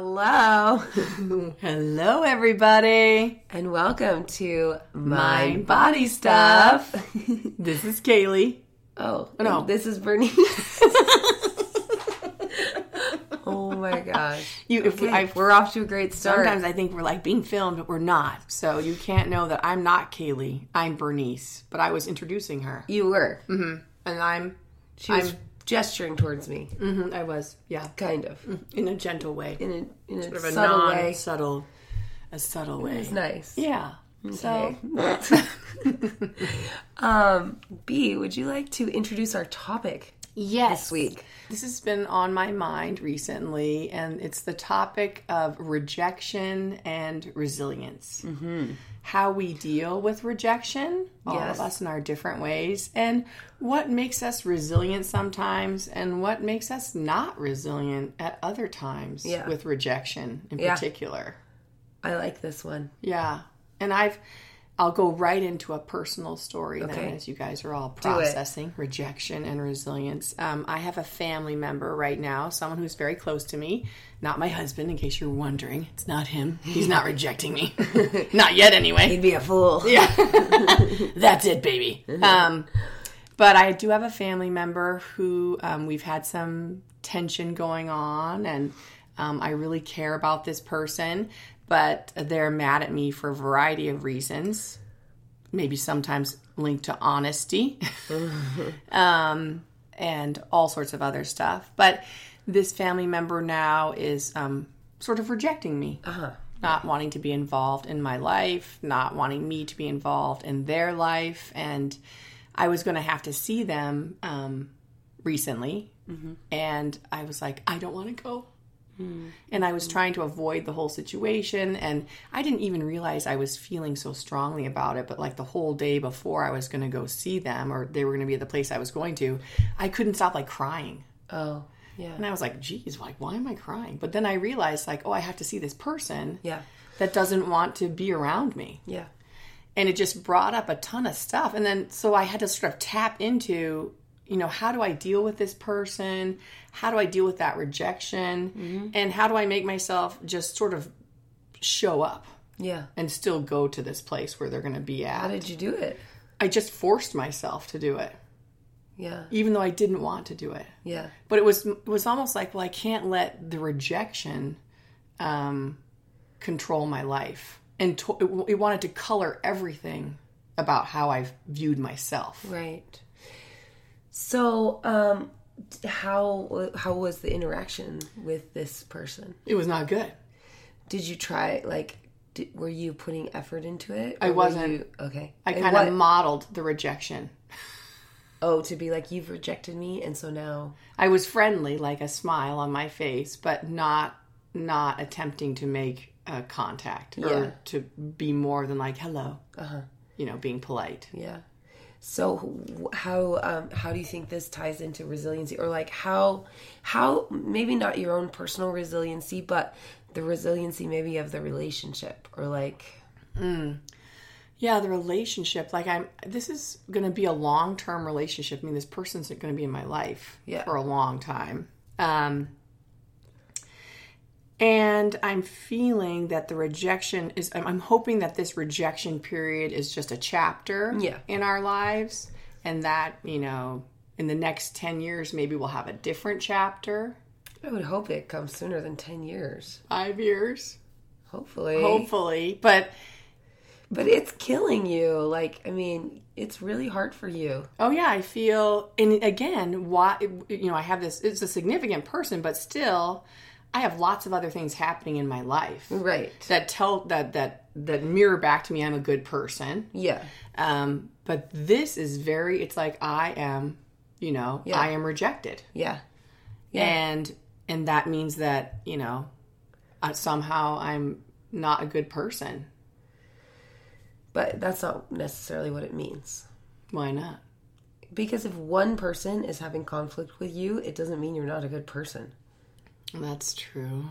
Hello. Hello, everybody. and welcome to My My Body Stuff. This is Kaylee. oh, No. This is Bernice. oh my gosh. You, if we, Okay, I, we're off to a great start. sometimes I think we're like being filmed, but we're not. So you can't know that I'm not Kaylee. I'm Bernice, but I was introducing her, you were. Mm-hmm. and I'm. She was I'm- gesturing towards me, mhm, I was, yeah, kind of, in a gentle way, in a, in a sort of a subtle non way. subtle, a subtle way. It's nice. Yeah. So um, B, would you like to introduce our topic yes, this week? This has been on my mind recently, and it's the topic of rejection and resilience. Mm-hmm. How we deal with rejection, all Yes. of us in our different ways, and what makes us resilient sometimes, and what makes us not resilient at other times Yeah. with rejection in Yeah. particular. I like this one. Yeah. And I've I'll go right into a personal story Okay. then as you guys are all processing rejection and resilience. Um, I have a family member right now, someone who's very close to me. Not my husband, in case you're wondering. It's not him. He's not rejecting me. not yet, anyway. He'd be a fool. Yeah. That's it, baby. Um, but I do have a family member who um, we've had some tension going on, and um, I really care about this person, but they're mad at me for a variety of reasons. Maybe sometimes linked to honesty um, and all sorts of other stuff. But this family member now is um, sort of rejecting me Uh-huh. not wanting to be involved in my life, not wanting me to be involved in their life. And I was going to have to see them um, recently. And I was like, I don't want to go. Mm-hmm. And I was trying to avoid the whole situation. And I didn't even realize I was feeling so strongly about it. But like the whole day before I was going to go see them, or they were going to be at the place I was going to, I couldn't stop like crying. Oh, yeah. And I was like, geez, like, why am I crying? But then I realized, like, oh, I have to see this person Yeah. that doesn't want to be around me. Yeah. And it just brought up a ton of stuff. And then, so I had to sort of tap into, you know, how do I deal with this person? How do I deal with that rejection? And how do I make myself just sort of show up Yeah. and still go to this place where they're going to be at. How did you do it? I just forced myself to do it, Yeah. even though I didn't want to do it. Yeah. but it was it was almost like well i can't let the rejection um, control my life and to, it, it wanted to color everything about how i viewed myself Right. So, um, how how was the interaction with this person? it was not good Did you try like? Did, were you putting effort into it? I wasn't. you- okay. i kind of modeled the rejection Oh, to be like you've rejected me, and so now. i was friendly like a smile on my face but not not attempting to make a contact Yeah. or to be more than like hello Uh huh. you know being polite Yeah. So how um, how do you think this ties into resiliency, or like how how maybe not your own personal resiliency, but the resiliency maybe of the relationship, or like Yeah, the relationship. Like I'm this is going to be a long-term relationship. I mean, this person's going to be in my life Yeah. for a long time. Um and I'm feeling that the rejection is I'm, hoping that this rejection period is just a chapter Yeah. in our lives and that, you know, in the next 10 years maybe we'll have a different chapter. I would hope it comes sooner than ten years. 5 years, Hopefully. hopefully. But But it's killing you. Like I mean, it's really hard for you. Oh yeah, I feel and again, why you know, I have this it's a significant person, but still I have lots of other things happening in my life Right. that tell that that that mirror back to me I'm a good person. Yeah. Um but this is very it's like I am, you know, Yeah. I am rejected. Yeah. And and that means that, you know, uh, somehow I'm not a good person. But that's not necessarily what it means. Why not? Because if one person is having conflict with you, it doesn't mean you're not a good person. That's true.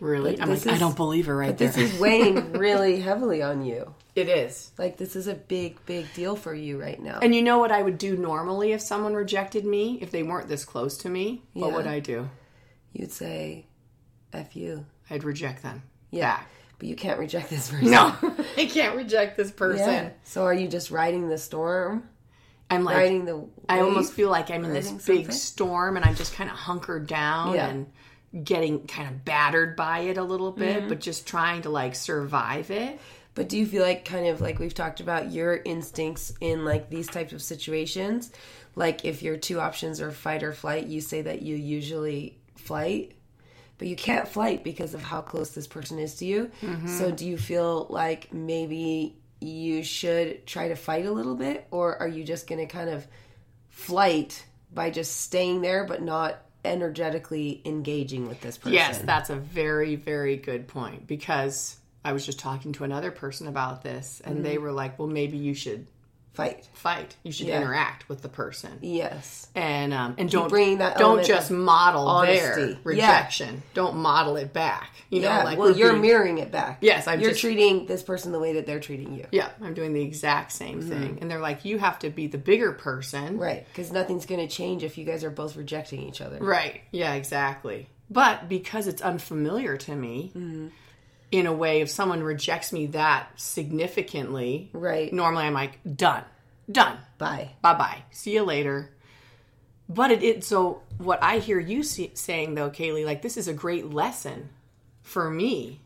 Really? But I'm this like, I don't believe her right But there. this is weighing really heavily on you. it is. Like this is a big, big deal for you right now. And you know what I would do normally if someone rejected me, if they weren't this close to me? What Yeah. would I do? You'd say, "F you." I'd reject them. Yeah. But you can't reject this person. No, I can't reject this person. Yeah. So are you just riding the storm? I'm like, riding the I almost feel like I'm in this big something? storm and I'm just kind of hunkered down Yeah. and getting kind of battered by it a little bit, Mm-hmm. but just trying to like survive it. But do you feel like kind of like we've talked about your instincts in like these types of situations? Like if your two options are fight or flight, you say that you usually flight, but you can't flight because of how close this person is to you. So do you feel like maybe you should try to fight a little bit or are you just going to kind of flight by just staying there but not energetically engaging with this person? Yes, that's a very, very good point because I was just talking to another person about this and they mm-hmm. were like, well, maybe you should Fight. fight. You should Yeah. interact with the person. Yes. And um, and don't bring that don't just model honesty. their Yeah. rejection. Don't model it back. You Yeah, know, like well, you're being- mirroring it back. Yes, I'm you're just- treating this person the way that they're treating you. Yeah, I'm doing the exact same thing. And they're like, you have to be the bigger person. Right, because nothing's going to change if you guys are both rejecting each other. Right. Yeah, exactly. But because it's unfamiliar to me, in a way, if someone rejects me that significantly, Right. normally I'm like, done, done, Bye. bye bye, see you later. But it, it so what I hear you see, saying though, Kaylee, like this is a great lesson for me.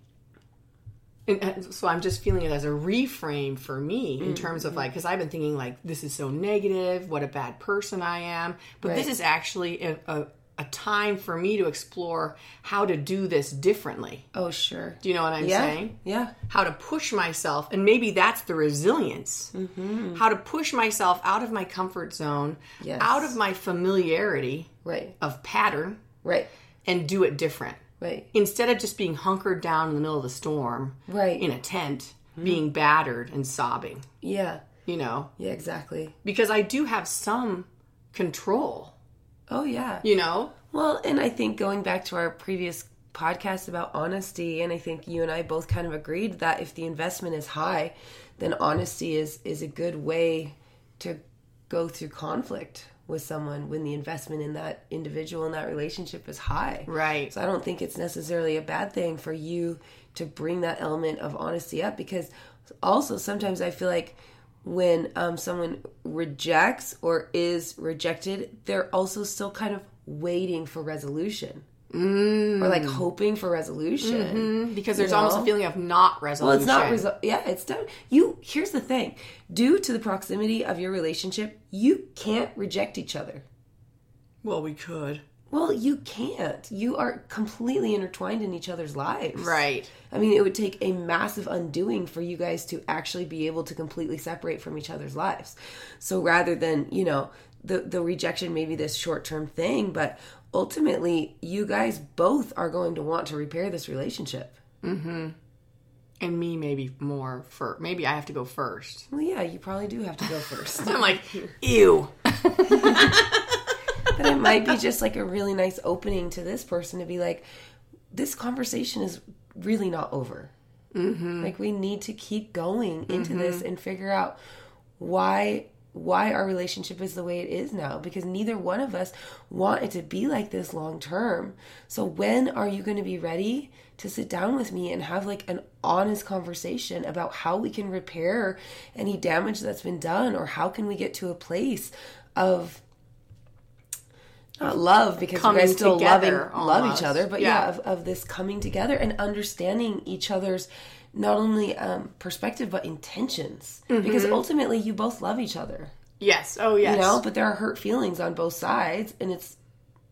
And uh, so I'm just feeling it as a reframe for me in terms of like, because I've been thinking like, this is so negative, what a bad person I am. But this is actually a, a, a time for me to explore how to do this differently. Oh, sure. Do you know what I'm Yeah. saying? Yeah. how to push myself and maybe that's the resilience mm-hmm. how to push myself out of my comfort zone Yes. out of my familiarity Right. of pattern Right. and do it different Right. instead of just being hunkered down in the middle of the storm Right. in a tent hmm. being battered and sobbing Yeah. you know Yeah. Exactly. because i do have some control Oh, yeah. you know Well, and I think going back to our previous podcast about honesty, and I think you and I both kind of agreed that if the investment is high, then honesty is is a good way to go through conflict with someone when the investment in that individual in that relationship is high. Right. So I don't think it's necessarily a bad thing for you to bring that element of honesty up because also sometimes I feel like when um, someone rejects or is rejected, they're also still kind of waiting for resolution Mm. or like hoping for resolution. because there's You almost a feeling of not resolution Well, it's not. Reso- yeah, it's done. You. Here's the thing: due to the proximity of your relationship, you can't reject each other. well we could Well, you can't. You are completely intertwined in each other's lives. right I mean, it would take a massive undoing for you guys to actually be able to completely separate from each other's lives. So rather than, you know, the the rejection may be this short-term thing, but ultimately you guys both are going to want to repair this relationship. Mhm. And me maybe more for maybe i have to go first Well, yeah, you probably do have to go first. i'm like ew but it might be just like a really nice opening to this person to be like, this conversation is really not over. Mm-hmm. Like we need to keep going into this and figure out why why our relationship is the way it is now because neither one of us want it to be like this long term. So when are you going to be ready to sit down with me and have like an honest conversation about how we can repair any damage that's been done or how can we get to a place of not love because Coming you guys still loving love each other, but yeah, Yeah. of, of this coming together and understanding each other's not only um, perspective but intentions because ultimately you both love each other, yes oh yes you know. But there are hurt feelings on both sides, and it's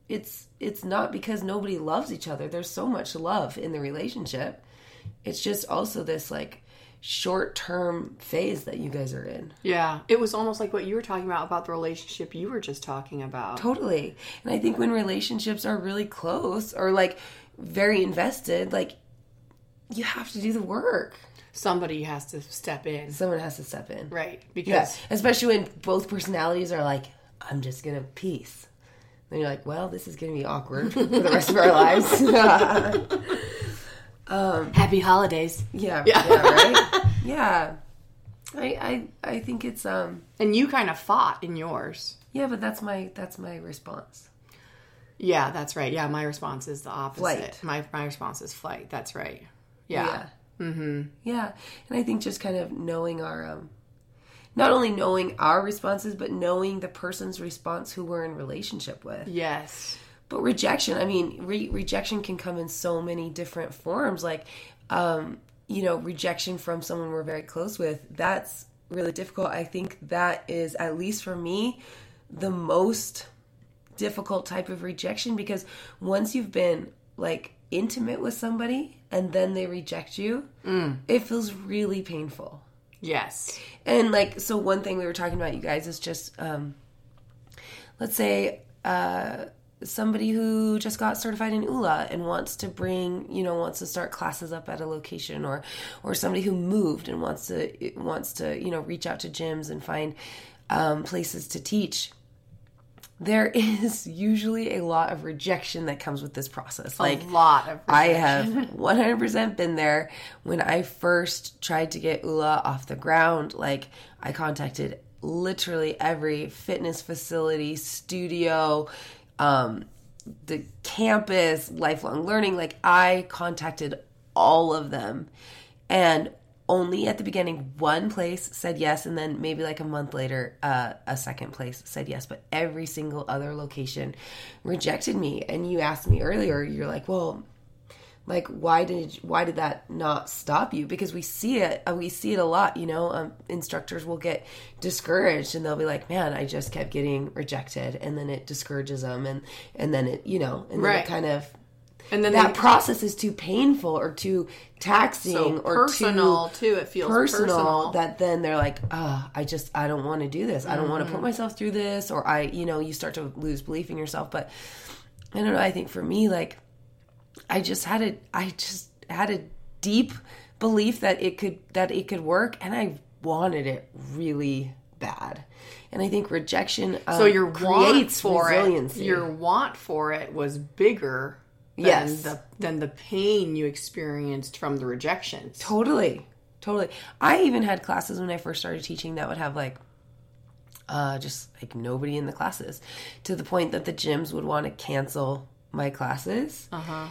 it's it's not because nobody loves each other. There's so much love in the relationship. It's just also this like short term phase that you guys are in. Yeah, it was almost like what you were talking about about the relationship you were just talking about. Totally. And I think when relationships are really close or like very invested, like you have to do the work. Somebody has to step in, Someone has to step in. right? Yeah. Because Especially when both personalities are like, I'm just going to peace. Then you're like, well, this is going to be awkward for the rest of our lives. happy holidays. yeah. Yeah. right? Yeah. I, I I think it's um And you kind of fought in yours. yeah, but that's my that's my response. Yeah, that's right. Yeah, my response is the opposite. Flight. My my response is flight. That's right. Yeah. Yeah. Mm-hmm. Yeah. And I think just kind of knowing our, um, not only knowing our responses, but knowing the person's response who we're in relationship with. Yes. But rejection, I mean, re- rejection can come in so many different forms. Like, um, you know, rejection from someone we're very close with, that's really difficult. I think that is, at least for me, the most difficult type of rejection because once you've been like intimate with somebody and then they reject you, it feels really painful. Yes. And like, so one thing we were talking about, you guys, is just, um, let's say, uh, somebody who just got certified in Oula and wants to bring, you know, wants to start classes up at a location, or, or somebody who moved and wants to wants to, you know, reach out to gyms and find um, places to teach. There is usually a lot of rejection that comes with this process. Like a lot of I have 100% been there when I first tried to get Oula off the ground. Like, I contacted literally every fitness facility, studio, um, the campus, lifelong learning. Like, I contacted all of them. And only at the beginning, one place said yes, and then maybe like a month later, uh, a second place said yes. But every single other location rejected me. And you asked me earlier, you're like, well, like why did why did that not stop you because we see it uh, we see it a lot you know um, instructors will get discouraged and they'll be like man i just kept getting rejected and then it discourages them and and then it you know and then it kind of and then that they- process is too painful or too taxing so or personal too too. It feels personal, personal. that then they're like oh i just i don't want to do this i don't want to Mm-hmm. put myself through this or i you know you start to lose belief in yourself but i don't know i think for me like i just had a i just had a deep belief that it could that it could work and i wanted it really bad and i think rejection um, so your creates for resiliency it, your want for it was bigger than Yes. the than the pain you experienced from the rejection. Totally. Totally. I even had classes when I first started teaching that would have like uh just like nobody in the classes to the point that the gyms would want to cancel my classes. Uh-huh.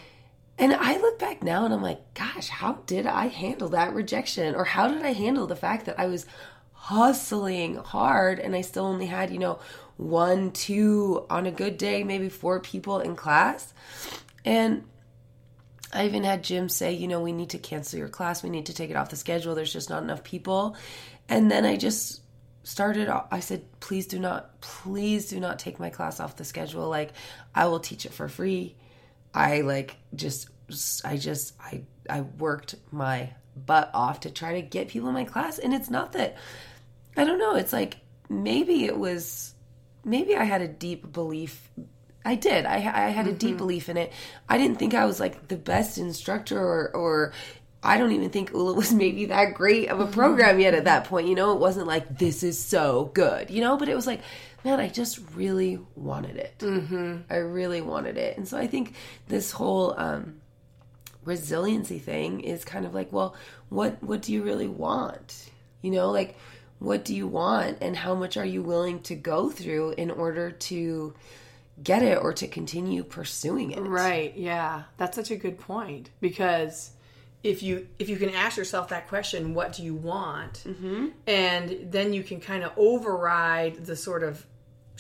And I look back now and I'm like, gosh, how did I handle that rejection? Or how did I handle the fact that I was hustling hard and I still only had, you know, one, two, on a good day, maybe four people in class? And I even had Jim say, you know, we need to cancel your class. We need to take it off the schedule. There's just not enough people. And then I just started, I said, please do not, please do not take my class off the schedule. Like, I will teach it for free. I like just, I just, I, I worked my butt off to try to get people in my class. And it's not that, I don't know, it's like maybe it was, maybe I had a deep belief I did. I, I had a deep mm-hmm. belief in it. I didn't think I was like the best instructor, or, or I don't even think Oula was maybe that great of a mm-hmm. program yet at that point. You know, it wasn't like this is so good, you know, but it was like, man, I just really wanted it. Mm-hmm. I really wanted it. And so I think this whole um, resiliency thing is kind of like, well, what what do you really want? You know, like what do you want, and how much are you willing to go through in order to get it or to continue pursuing it. Right. Yeah. That's such a good point because if you if you can ask yourself that question, what do you want? Mm-hmm. And then you can kind of override the sort of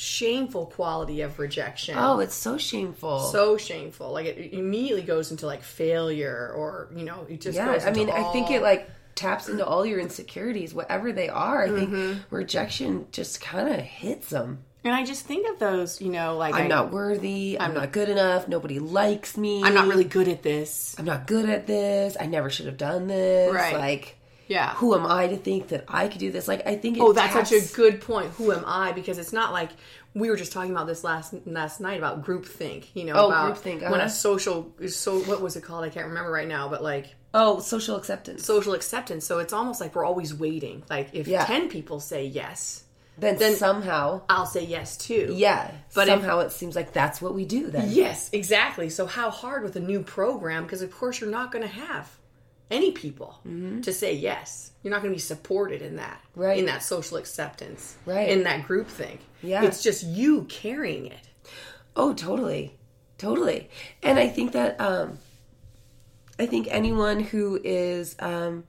shameful quality of rejection. Oh, it's so shameful. so shameful. Like it immediately goes into like failure or you know, it just yeah, goes I mean, into I think it like taps into all your insecurities, whatever they are. I Mm-hmm. think rejection just kind of hits them. And I just think of those, you know, like I'm I, not worthy. I'm, not good enough. Nobody likes me. I'm not really good at this. I'm not good at this. I never should have done this. Right. Like, Yeah. who am I to think that I could do this? Like, I think. Oh, that's taps- such a good point. Who am I? Because it's not like we were just talking about this last last night about groupthink. You know, Oh, about groupthink, when uh-huh. a social is so what was it called? I can't remember right now, but like Oh, social acceptance. social acceptance. So it's almost like we're always waiting. Like if Yeah. ten people say yes, then, then- somehow, I'll say yes too. yeah. But if- somehow it seems like that's what we do then. Yes, exactly. So how hard with a new program? Because of course you're not going to have any people to say yes. You're not going to be supported in that, Right. In that social acceptance, Right. In that group thing. Yeah. It's just you carrying it. Oh, totally. Totally. And I think that um I think anyone who is um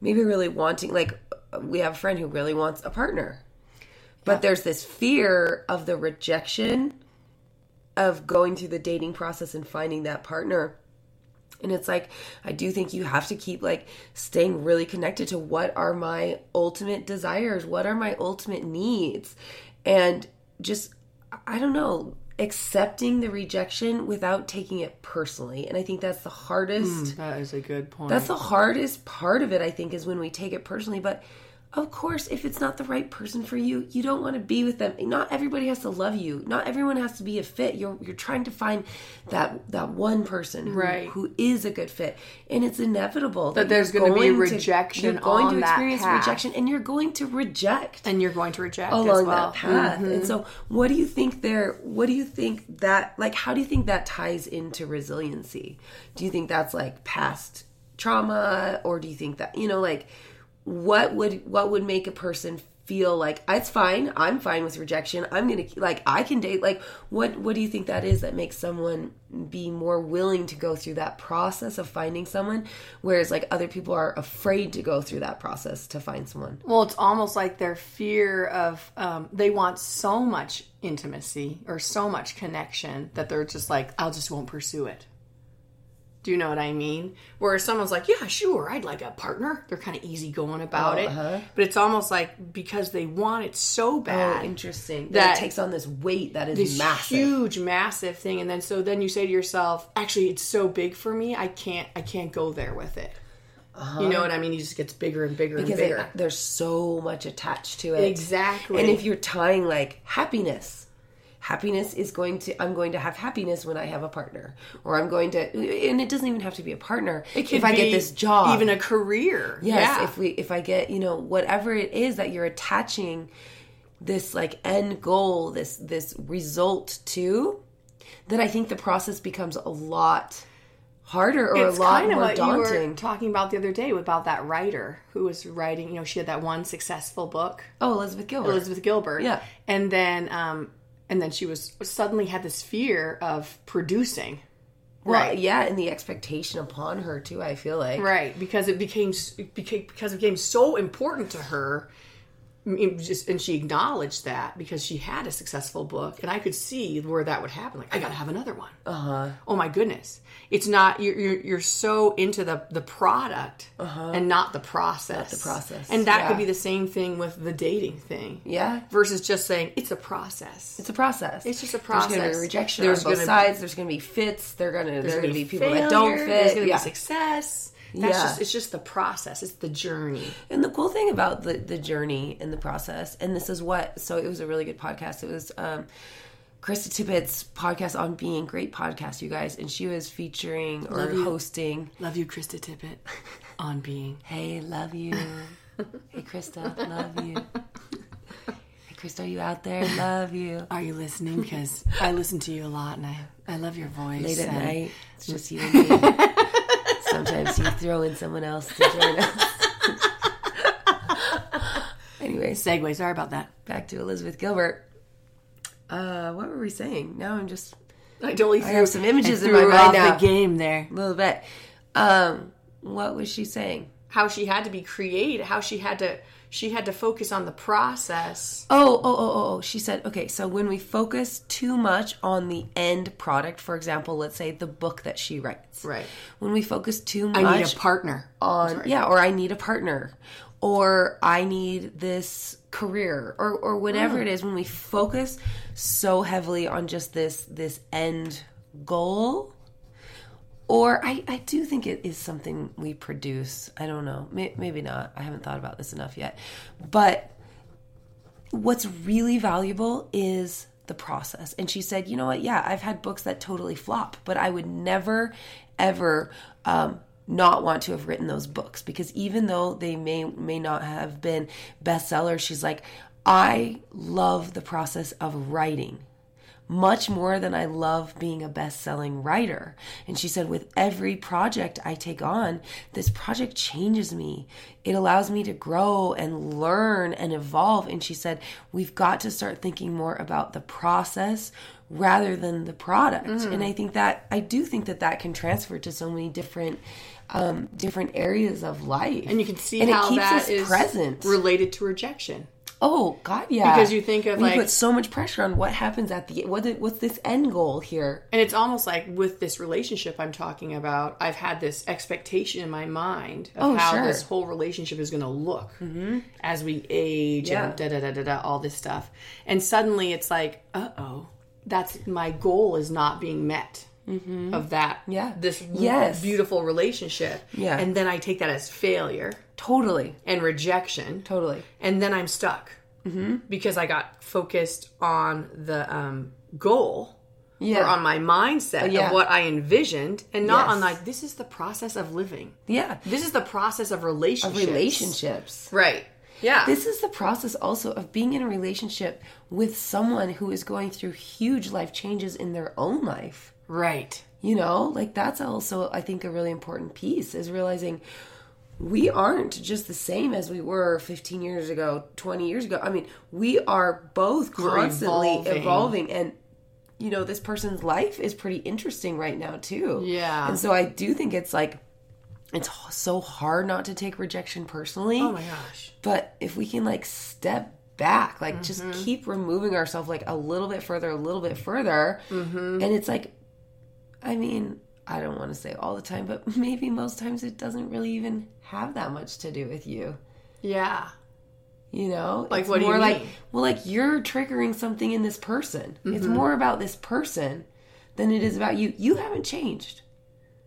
maybe really wanting like we have a friend who really wants a partner. But there's this fear of the rejection of going through the dating process and finding that partner. And it's like I do think you have to keep like staying really connected to what are my ultimate desires, what are my ultimate needs, and just I don't know, accepting the rejection without taking it personally. And I think that's the hardest mm, That is a good point. that's the hardest part of it, I think, is when we take it personally. But of course, if it's not the right person for you, you don't want to be with them. Not everybody has to love you. Not everyone has to be a fit. You're you're trying to find that that one person who, Right. who is a good fit, and it's inevitable that, there's gonna be going rejection you're going to experience path. rejection, and you're going to reject and you're going to reject along as well. that path. Mhm. And so, what do you think there? What do you think that like? How do you think that ties into resiliency? Do you think that's like past trauma, or do you think that you know like what would what would make a person feel like it's fine. I'm fine with rejection. I'm gonna like i can date. Like what what do you think that is that makes someone be more willing to go through that process of finding someone whereas like other people are afraid to go through that process to find someone? Well, it's almost like their fear of um, they want so much intimacy or so much connection that they're just like, I'll just won't pursue it. Do you know what I mean? Whereas someone's like, yeah, sure, I'd like a partner. They're kind of easygoing about Oh, uh-huh. it. But it's almost like because they want it so Oh, bad. interesting. That, That- it takes on this weight that is this massive. huge massive thing and then so then you say to yourself actually it's so big for me i can't i can't go there with it you know what i mean it just gets bigger and bigger because and bigger it- there's so much attached to it. Exactly. And if you're tying like happiness, happiness is going to I'm going to have happiness when I have a partner, or I'm going to, and it doesn't even have to be a partner. If I get be this job, even a career Yes, yeah. if we if I get, you know, whatever it is that you're attaching this like end goal, this this result to, then I think the process becomes a lot harder or it's a lot kind of more what you were daunting. talking about the other day about that writer who was writing you know she had that one successful book oh, Elizabeth Gilbert. elizabeth gilbert Yeah. and then um and then she was suddenly had this fear of producing Well, right yeah, and the expectation upon her too. I feel like Right, because it became it became because it became so important to her. Just and she acknowledged that because she had a successful book, and I could see where that would happen. Like, I got to have another one. Uh huh. Oh my goodness! It's not you're you're, you're so into the the product and not the process. Uh-huh. the process, and that yeah. could be the same thing with the dating thing. Yeah. Versus just saying it's a process. It's a process. It's just a process There's going to process. be rejection There's on both gonna be- sides. There's going to be fits. They're going to. There's going to be people that don't fit. There's going to Yeah. be success. That's Yeah. just it's just the process. It's the journey. And the cool thing about the the journey and the process, and this is what. So it was a really good podcast. It was um, Krista Tippett's podcast on being great podcast, you guys, and she was featuring or Love you. hosting. Love you, Krista Tippett, on being. Hey, love you. hey, Krista, love you. Hey, Krista, are you out there? Love you. Are you listening? Because I listen to you a lot, and I I love your voice. late at and- night. It's just you and me. Sometimes you throw in someone else to join us. anyway, Segue. Sorry about that. back to Elizabeth Gilbert. Uh, what were we saying? Now I'm just I totally threw, have some images I in my mind now. the game there. a little bit. Um, what was she saying? How she had to be creative. How she had to she had to focus on the process. Oh, oh, oh, oh, oh. She said, okay, so when we focus too much on the end product, for example, let's say the book that she writes. Right. When we focus too much I need a partner. on yeah or i need a partner or i need this career or or whatever mm. it is when we focus so heavily on just this this end goal or I, I do think it is something we produce. I don't know. May, maybe not. I haven't thought about this enough yet. But what's really valuable is the process. And she said, you know what? Yeah, I've had books that totally flop, but I would never, ever um, not want to have written those books because even though they may may not have been bestsellers, she's like, I love the process of writing much more than I love being a best selling writer. And she said, with every project I take on, this project changes me. It allows me to grow and learn and evolve. And she said, we've got to start thinking more about the process rather than the product. Mm-hmm. And I think that I do think that that can transfer to so many different um, different areas of life. And you can see and how it keeps that us is present. related to rejection. Oh God, yeah. Because you think of, we like- put so much pressure on what happens at the what what's this end goal here. And it's almost like with this relationship I'm talking about, I've had this expectation in my mind of Oh, how sure. this whole relationship is going to look as we age Yeah. and da da da da da, all this stuff. And suddenly it's like, uh oh, that's my goal is not being met. Of that, Yeah. this Yes. beautiful relationship, Yeah. and then I take that as failure Totally, and rejection, totally. and then I'm stuck Mm-hmm. because I got focused on the um, goal Yeah, or on my mindset yeah. of what I envisioned, and not on like this is the process of living. yeah. This is the process of relationships. Relationships. right? Yeah. This is the process also of being in a relationship with someone who is going through huge life changes in their own life. Right. You know, like that's also, I think, a really important piece is realizing we aren't just the same as we were 15 years ago, 20 years ago. I mean, we are both constantly evolving. evolving. and you know, this person's life is pretty interesting right now too. Yeah. And so I do think it's like it's so hard not to take rejection personally. Oh my gosh. But if we can like step back, like Mm-hmm. just keep removing ourselves like a little bit further, a little bit further, Mm-hmm. and it's like, I mean, I don't want to say all the time, but maybe most times it doesn't really even have that much to do with you. Yeah. You know, Like, It's what do you more like mean? well, like you're triggering something in this person. It's Mm-hmm. more about this person than it is about you. You haven't changed.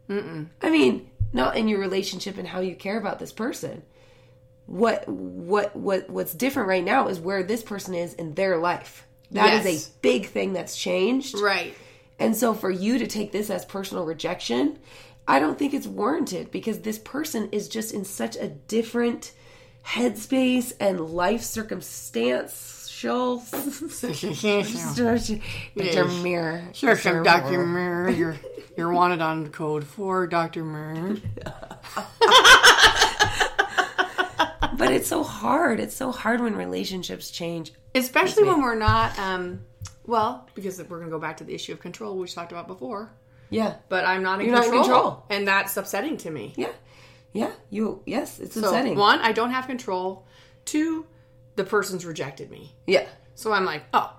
Mm-mm. I mean, not in your relationship and how you care about this person. What what what what's different right now is where this person is in their life. That is Yes. a big thing that's changed. Right. And so for you to take this as personal rejection, I don't think it's warranted because this person is just in such a different headspace and life circumstance. Dr. Mirror. Sure, sure, Dr. Mirror. You're you're wanted on code four, Dr. Mirror. But it's so hard. It's so hard when relationships change. Especially when we're not um well, because we're gonna go back to the issue of control we talked about before. Yeah. But I'm not in, You're not in control, control. And that's upsetting to me. Yeah. Yeah. You yes, it's So upsetting. one, I don't have control. Two, the person's rejected me. Yeah. So I'm like, oh,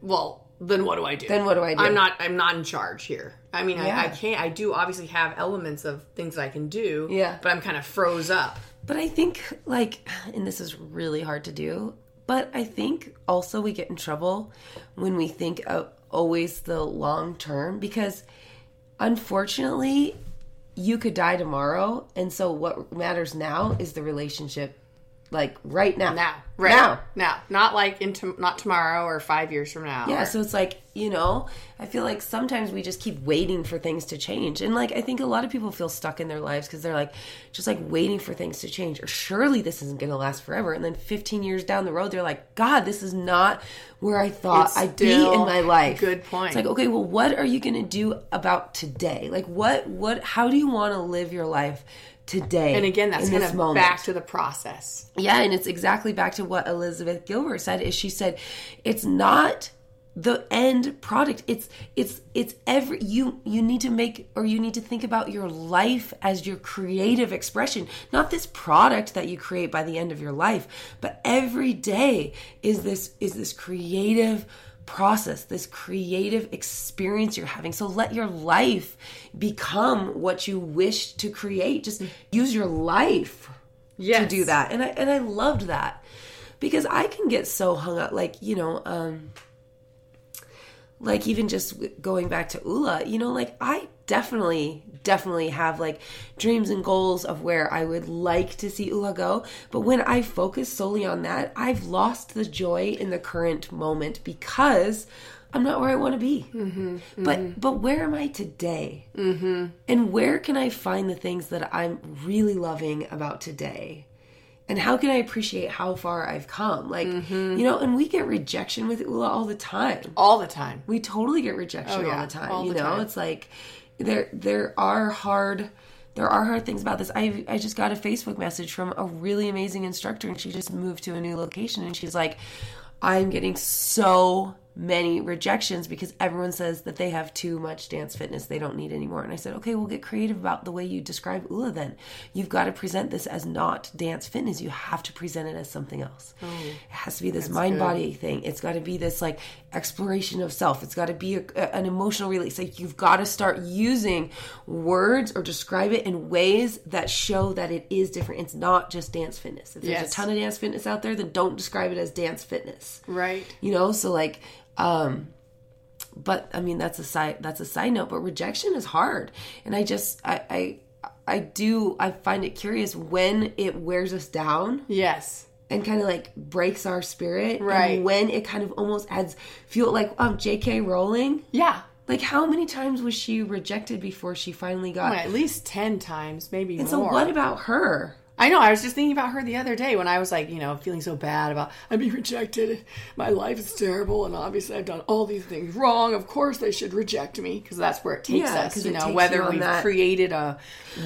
well, then what do I do? Then what do I do? I'm not. I'm not in charge here. I mean, Yeah. I, I can't. I do obviously have elements of things I can do. Yeah. But I'm kind of froze up. But I think, like, and this is really hard to do, but I think also we get in trouble when we think of always the long term because unfortunately, you could die tomorrow. And so what matters now is the relationship, like, right now. Now, right Now. now, not like into not tomorrow or five years from now. Yeah, or- so it's like, you know, I feel like sometimes we just keep waiting for things to change. And like, I think a lot of people feel stuck in their lives because they're like, just like waiting for things to change. Or surely this isn't going to last forever. And then 15 years down the road, they're like, God, this is not where I thought I'd be in my life. good point. It's like, okay, well, what are you going to do about today? Like, what, what, how do you want to live your life today? and again, that's in kind of moment? back to the process. Yeah, and it's exactly back to what Elizabeth Gilbert said is she said it's not the end product. It's it's it's every you you need to make or you need to think about your life as your creative expression, not this product that you create by the end of your life, but every day is this is this creative process, this creative experience you're having. So let your life become what you wish to create. Just use your life Yes. to do that and i and i loved that because i can get so hung up like you know um like even just going back to oula you know like i definitely definitely have like dreams and goals of where i would like to see oula go. But when i focus solely on that i've lost the joy in the current moment because i'm not where i want to be mm-hmm, mm-hmm. but but where am i today? Mm-hmm. And where can I find the things that I'm really loving about today? And how can I appreciate how far I've come? Like, mm-hmm. you know, and we get rejection with Oula all the time. All the time. We totally get rejection Oh, yeah, all the time. all you the know, time. it's like there there are hard there are hard things about this. I I just got a Facebook message from a really amazing instructor and she just moved to a new location and she's like I'm getting so many rejections because everyone says that they have too much dance fitness they don't need anymore. And i said okay we'll get creative about the way you describe oula then. You've got to present this as not dance fitness. You have to present it as something else. Oh, it has to be this mind body thing. It's got to be this like exploration of self. It's got to be a, a- an emotional release. Like you've got to start using words or describe it in ways that show that it is different. It's not just dance fitness. If there's Yes. a ton of dance fitness out there then don't describe it as dance fitness. Right. you know so like um but i mean that's a side that's a side note but rejection is hard and i just i i i do i find it curious when it wears us down Yes. and kind of like breaks our spirit Right. and when it kind of almost adds feel like um jk rowling Yeah. like how many times was she rejected before she finally got At least 10 times, maybe and more. so what about her I know. I was just thinking about her the other day when I was like, you know, feeling so bad about I'm being rejected. My life is terrible, and obviously I've done all these things wrong. Of course they should reject me because that's where it takes Yeah, us. You know, takes you whether we've that- created a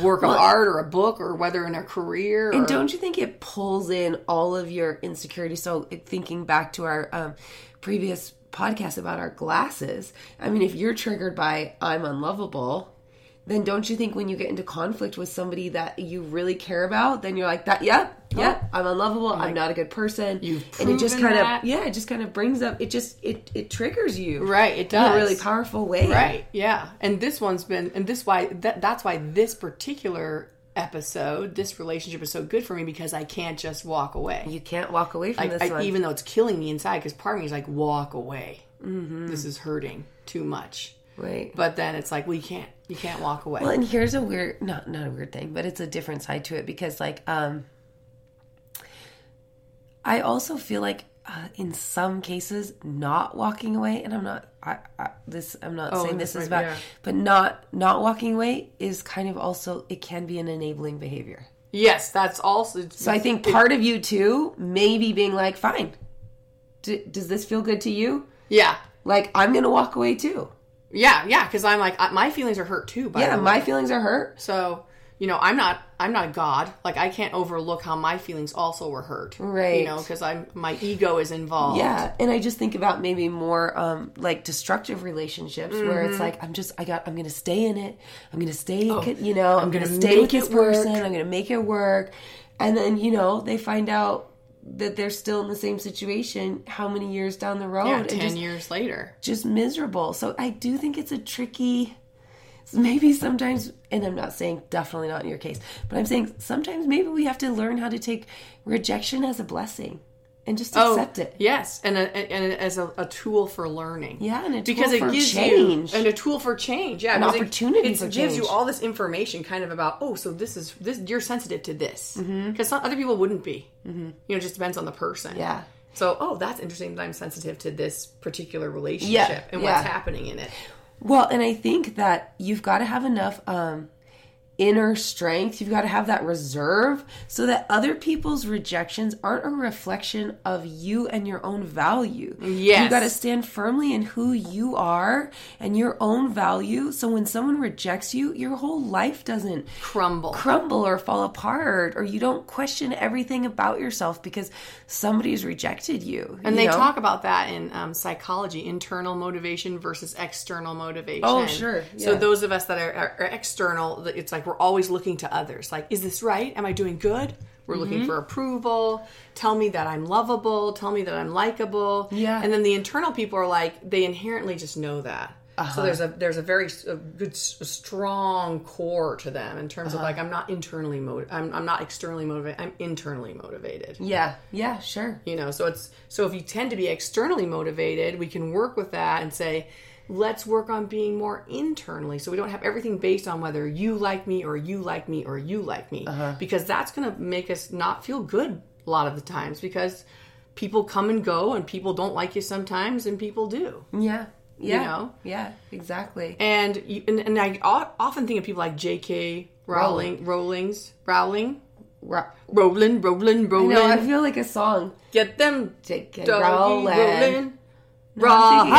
work of art or a book or whether in a career. Or, And don't you think it pulls in all of your insecurities? So thinking back to our um, previous podcast about our glasses, I mean, if you're triggered by "I'm unlovable," then don't you think when you get into conflict with somebody that you really care about, then you're like that? Yep, yep, I'm unlovable. I'm not a good person. Oh. You've and it just kind that. of yeah, it just kind of brings up. It just it it triggers you right, it does. in a really powerful way. Right. Yeah. And this one's been, and this why that that's why this particular episode, this relationship is so good for me because I can't just walk away. You can't walk away from I, this I- one. even though it's killing me inside, because part of me is like, walk away. Mm-hmm. This is hurting too much. Right. But then it's like, we can't, you can't walk away. Well, and here's a weird, not not a weird thing, but it's a different side to it because, like, um, I also feel like uh, in some cases, not walking away, and I'm not, I, I this, I'm not saying this is bad, yeah. but not not walking away is kind of also it can be an enabling behavior. yes, that's also. So I think part of you too, maybe being like, fine, D- does this feel good to you? yeah, Like, I'm gonna walk away too. Yeah, yeah. Because I'm like, I, my feelings are hurt too. By Yeah, my feelings are hurt. So you know, I'm not, I'm not God. Like I can't overlook how my feelings also were hurt. Right. You know, because I'm, my ego is involved. Yeah, and I just think about maybe more um like destructive relationships where Mm-hmm. it's like I'm just I got I'm gonna stay in it. I'm gonna stay, you know, I'm, gonna, Oh, gonna stay with make this person. I'm gonna make it work, and then you know they find out that they're still in the same situation how many years down the road Yeah, and ten just, years later. just miserable. So I do think it's a tricky. Maybe sometimes, and I'm not saying definitely not in your case, but I'm saying sometimes maybe we have to learn how to take rejection as a blessing and just accept it. Yes, and a, and as a, a tool for learning. Yeah, and a because tool it for gives change. you and a tool for change. Yeah, An it- opportunity it, for gives you all this information, kind of about oh, so this is this you're sensitive to this Mm-hmm. because other people wouldn't be. You know, it just depends on the person. Yeah. So oh, that's interesting that I'm sensitive to this particular relationship Yeah, and yeah. what's happening in it. Well, and I think that you've got to have enough um, inner strength. You've got to have that reserve so that other people's rejections aren't a reflection of you and your own value. Yes. You got to stand firmly in who you are and your own value. So when someone rejects you, your whole life doesn't Crumble. crumble or fall apart or you don't question everything about yourself because somebody's rejected you. And you they know? talk about that in um, psychology internal motivation versus external motivation. Oh, sure, So, those of us that are, are, are external, it's like we're always looking to others. Like, is this right? Am I doing good? We're Mm-hmm. looking for approval. Tell me that I'm lovable. Tell me that I'm likable. Yeah. And then the internal people are like, they inherently just know that. Uh-huh. So there's a there's a very a good a strong core to them in terms Uh-huh. of like I'm not internally motivated I'm, I'm not externally motivated I'm internally motivated Yeah, yeah, sure. you know so it's so if you tend to be externally motivated we can work with that and say let's work on being more internally so we don't have everything based on whether you like me or you like me or you like me uh-huh. because that's going to make us not feel good a lot of the times because people come and go and people don't like you sometimes and people do Yeah. Yeah. know? Yeah, exactly. and you, and, and I o- often think of people like J.K. Rowling, Rowling's, Rowling, Ro- Rowling, Rowling, Rowling. no, I feel like a song. Get them J.K. doggy Rowling. rolling.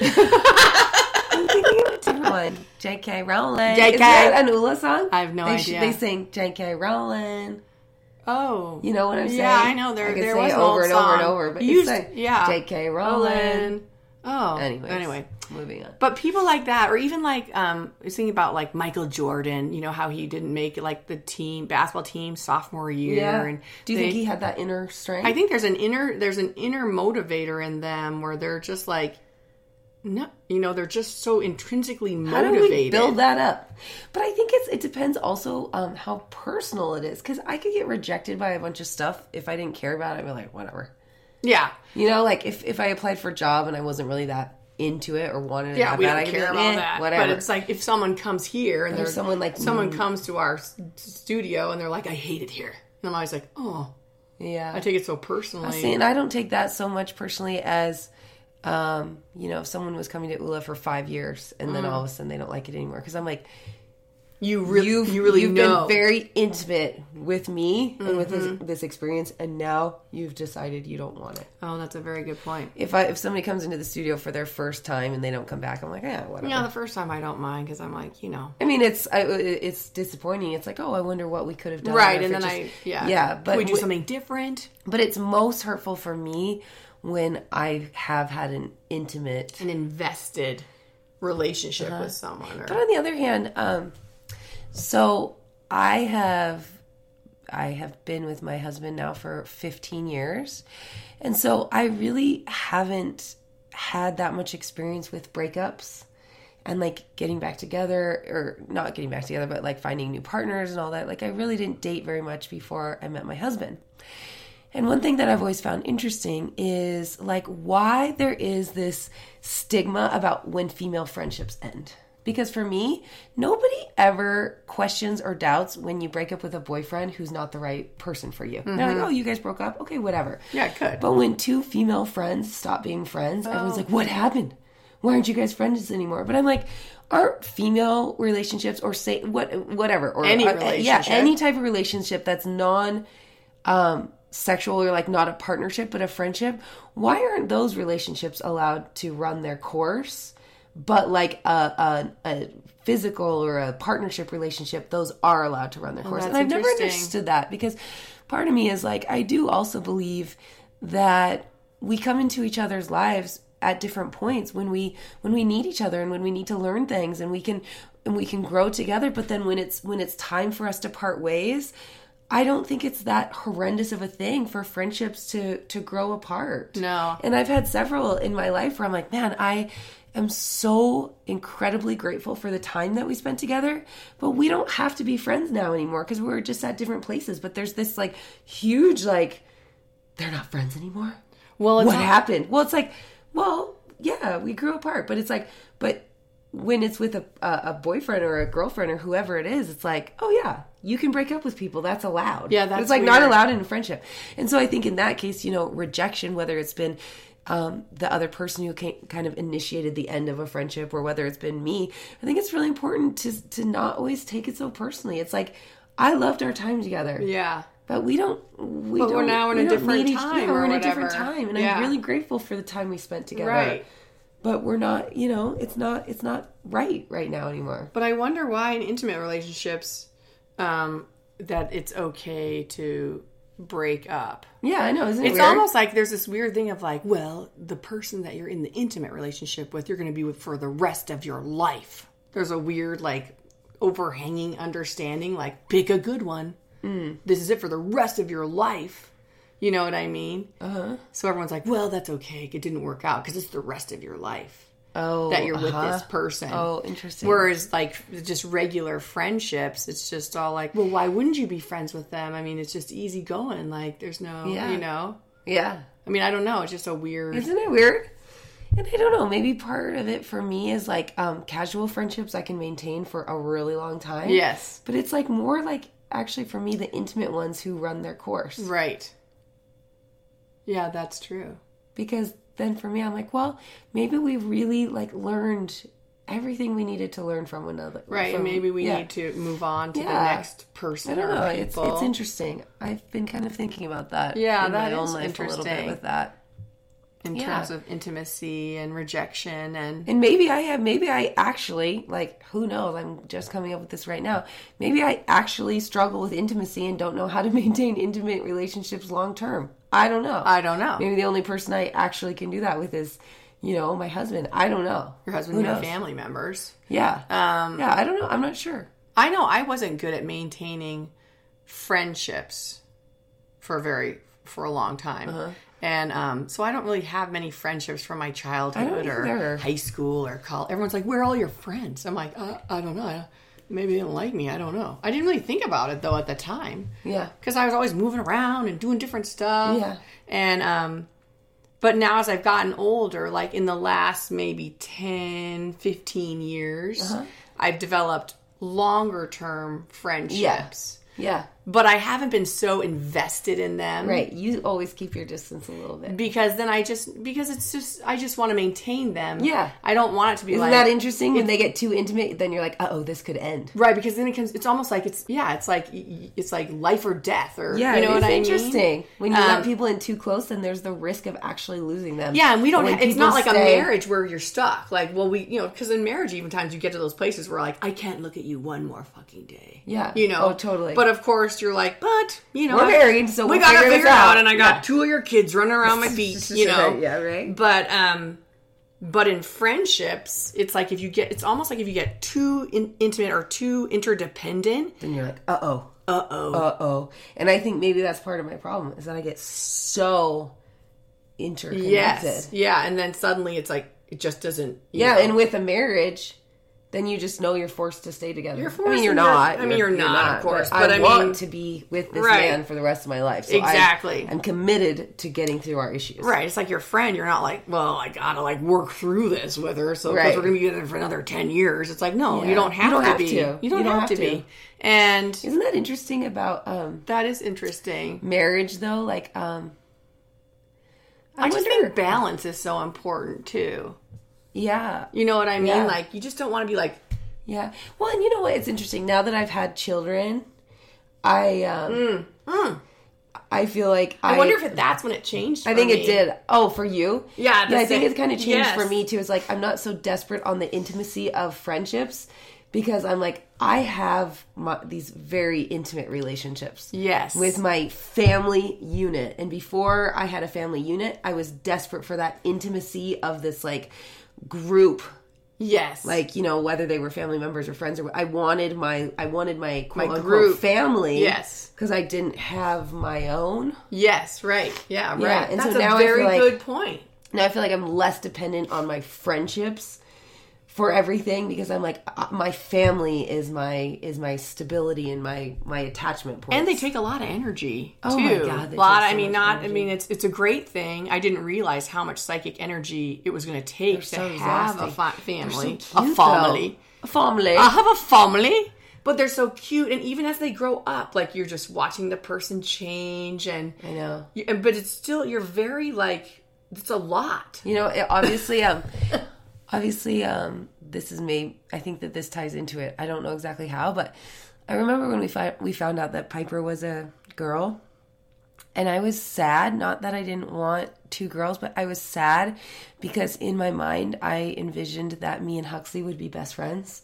I'm thinking Rawhide. I'm thinking of a different one. J.K. Rowling. JK. Is that an Oula song? I have no they sh- idea. they sing J.K. Rowling. Oh, You know what I'm saying? Yeah, I know. There, I there was over and over and over, but You like yeah, J.K. Rowling. Oh, Anyways, anyway. moving on. But people like that, or even like um, I was thinking about like Michael Jordan. You know how he didn't make like the team basketball team sophomore year, and do you they- think he had that inner strength? I think there's an inner there's an inner motivator in them where they're just like, no, you know, they're just so intrinsically motivated. How do we build that up? But I think it's it depends also um, how personal it is because I could get rejected by a bunch of stuff if I didn't care about it. I'd be like, whatever. Yeah, You know, like if if I applied for a job and I wasn't really that into it or wanted it yeah, we bad, don't I could be care like, about eh, that. Whatever. But it's like if someone comes here and There's there's someone like someone mm, comes to our studio and they're like, I hate it here, and I'm always like, oh, yeah. I take it so personally. I See, and I don't take that so much personally as, um, you know, if someone was coming to Oula for five years and then all of a sudden they don't like it anymore. Because I'm like, you really, you've you really you've know. Mm-hmm. been very intimate with me and with this, this experience, and now you've decided you don't want it. oh, that's a very good point. If I if somebody comes into the studio for their first time and they don't come back, I'm like, yeah, whatever. Yeah, the first time I don't mind because I'm like, you know, I mean, it's I, it's disappointing. It's like, oh, I wonder what we could have done. right, and then just- I, yeah, yeah, Can but we do something different, But it's most hurtful for me when I have had an intimate an invested relationship Uh-huh. with someone, or But on the other hand, um, so I have I have been with my husband now for 15 years. And so I really haven't had that much experience with breakups and like getting back together or not getting back together, but like finding new partners and all that. Like I really didn't date very much before I met my husband. And one thing that I've always found interesting is like why there is this stigma about when female friendships end. Because for me, nobody ever questions or doubts when you break up with a boyfriend who's not the right person for you. They're like, oh, you guys broke up? Okay, whatever. Yeah, could. But when two female friends stop being friends, everyone's like, what happened? Why aren't you guys friends anymore? But I'm like, aren't female relationships or say what whatever or Any uh, yeah any type of relationship that's non um sexual or like not a partnership but a friendship why aren't those relationships allowed to run their course? But like a, a, a physical or a partnership relationship those are allowed to run their oh, course. that's and i've never understood that because part of me is like i do also believe that we come into each other's lives at different points when we when we need each other and when we need to learn things and we can and we can grow together. But then when it's when it's time for us to part ways i don't think it's that horrendous of a thing for friendships to to grow apart No. and i've had several in my life where i'm like man i am so incredibly grateful for the time that we spent together but we don't have to be friends now anymore because we're just at different places but there's this like huge like they're not friends anymore well, it's what happened? Well, it's like, well, yeah, we grew apart, but it's like, but when it's with a, a, boyfriend or a girlfriend or whoever it is, it's like, oh yeah, you can break up with people. That's allowed. Yeah, that's it's like not allowed in a friendship. And so I think in that case, you know, rejection, whether it's been um, the other person who came, kind of initiated the end of a friendship or whether it's been me, I think it's really important to to not always take it so personally. It's like I loved our time together. yeah, But we don't. We But don't, we're now in a different need each- time Yeah, we're in a different time, and Yeah. I'm really grateful for the time we spent together. right. But we're not. You know, it's not. It's not right right now anymore. But I wonder why in intimate relationships, um, that it's okay to break up. Yeah, I know. Isn't it It's weird? almost like there's this weird thing of like, well, the person that you're in the intimate relationship with, you're going to be with for the rest of your life. There's a weird, like, overhanging understanding, like, pick a good one. Mm. This is it for the rest of your life. You know what I mean? Uh-huh. So everyone's like, well, that's okay. It didn't work out because it's the rest of your life oh that you're with uh-huh. this person. Oh, interesting. Whereas, like, just regular friendships, it's just all like, well, why wouldn't you be friends with them? I mean, it's just easy going. Like, there's no, Yeah. you know? yeah. I mean, I don't know. It's just a weird. Isn't it weird? And I don't know. Maybe part of it for me is like um, casual friendships I can maintain for a really long time. yes. But it's like more like actually for me the intimate ones who run their course. Right. Yeah, that's true. because then for me i'm like well maybe we really like learned everything we needed to learn from one another Right. from- and maybe we yeah. need to move on to the next person i don't or know it's, it's interesting i've been kind of thinking about that Yeah, in that my own life a little bit interesting. with that in Yeah. terms of intimacy and rejection and And maybe I have, maybe I actually, like, who knows? I'm just coming up with this right now. Maybe I actually struggle with intimacy and don't know how to maintain intimate relationships long term. I don't know. I don't know. maybe the only person I actually can do that with is, you know, my husband. I don't know. your husband Who and your family members. Yeah. Um, yeah, I don't know. I'm not sure. I know I wasn't good at maintaining friendships for a very for a long time. Uh-huh. And um, so I don't really have many friendships from my childhood or high school or college. Everyone's like, "Where are all your friends?" I'm like, uh, "I don't know. Maybe they don't like me. I don't know." I didn't really think about it though at the time Yeah. because I was always moving around and doing different stuff. Yeah. And um, but now as I've gotten older, like in the last maybe 10, 15 years, Uh-huh. I've developed longer term friendships. Yeah. But I haven't been so invested in them. Right. You always keep your distance a little bit. Because then I just because it's just I just want to maintain them. Yeah. I don't want it to be Isn't like that interesting? When they get too intimate, then you're like, oh, this could end. Right, because then it comes. It's almost like it's yeah. It's like it's like life or death, or Yeah, you know what I mean. interesting. When you Um, let people in too close, then there's the risk of actually losing them. Yeah, and we don't. it's not like a marriage where you're stuck. Like, well, we, you know, because in marriage, even times you get to those places where like, I can't look at you one more fucking day. Yeah. you know. Oh, totally. But of course, you're like, but you know, We're I- married, so we we'll gotta figure figure it out. out. And I got Yeah. two of your kids running around my feet. You know. yeah, right. But um, but in friendships, it's like if you get, it's almost like if you get too in, intimate or too interdependent. Then you're like, uh oh, Uh oh. uh oh. And I think maybe that's part of my problem is that I get so interconnected. yes. Yeah, and then suddenly it's like it just doesn't. Yeah, know. and with a marriage, then you just know you're forced to stay together. You're forced. I mean, you're you're- not. I mean, you're not, of course, but I, I want mean- to be with this Right. man for the rest of my life. So Exactly. I'm committed to getting through our issues. Right, it's like your friend. You're not like, well, I gotta like work through this with her, so because Right. we're gonna be together for another ten years. It's like, no, Yeah. you don't have You don't to have be. to. You don't, have, to, be. And Isn't that interesting about um, that is interesting. marriage though? Like, um, I, just wonder- think balance is so important too. Yeah, You know what I mean? Yeah. Like, you just don't want to be like, yeah. Well, and you know what? It's interesting now that I've had children. I um, I feel like I, I wonder if that's when it changed. I think me. it did. Oh, for you? Yeah, yeah. I think it's kind of changed yes. for me too. It's like I'm not so desperate on the intimacy of friendships because I'm like I have my, these very intimate relationships. Yes. With my family unit, and before I had a family unit, I was desperate for that intimacy of this like group Yes. like you know whether they were family members or friends or I wanted my I wanted my quote unquote group. family Yes. because I didn't have my own yes. Right. Yeah. Right. Yeah, and so that's now a I feel very like- good point. now I feel like I'm less dependent on my friendships for everything because I'm like uh, my family is my is my stability and my my attachment point. And they take a lot of energy Oh my God, they a lot. take I mean, not. energy. I mean, it's it's a great thing. I didn't realize how much psychic energy it was going to take to so have a fa- family, so a family. though. a family I have a family, but they're so cute. And even as they grow up, like you're just watching the person change, and I know you, and- but it's still you're very like it's a lot. You know, it, obviously, um, obviously, um, this is me. I think that this ties into it. I don't know exactly how, but I remember when we fi- we found out that Piper was a girl, and I was sad. Not that I didn't want two girls, but I was sad because in my mind I envisioned that me and Huxley would be best friends.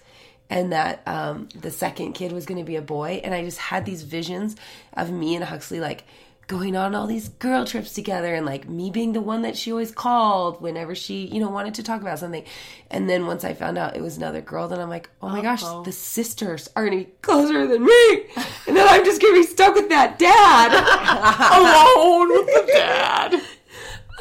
And that um, the second kid was going to be a boy, and I just had these visions of me and Huxley like going on all these girl trips together and like me being the one that she always called whenever she you know wanted to talk about something. And then once i found out it was another girl then i'm like oh my gosh the sisters are gonna be closer than me. And then i'm just gonna be stuck with that dad Alone with the dad.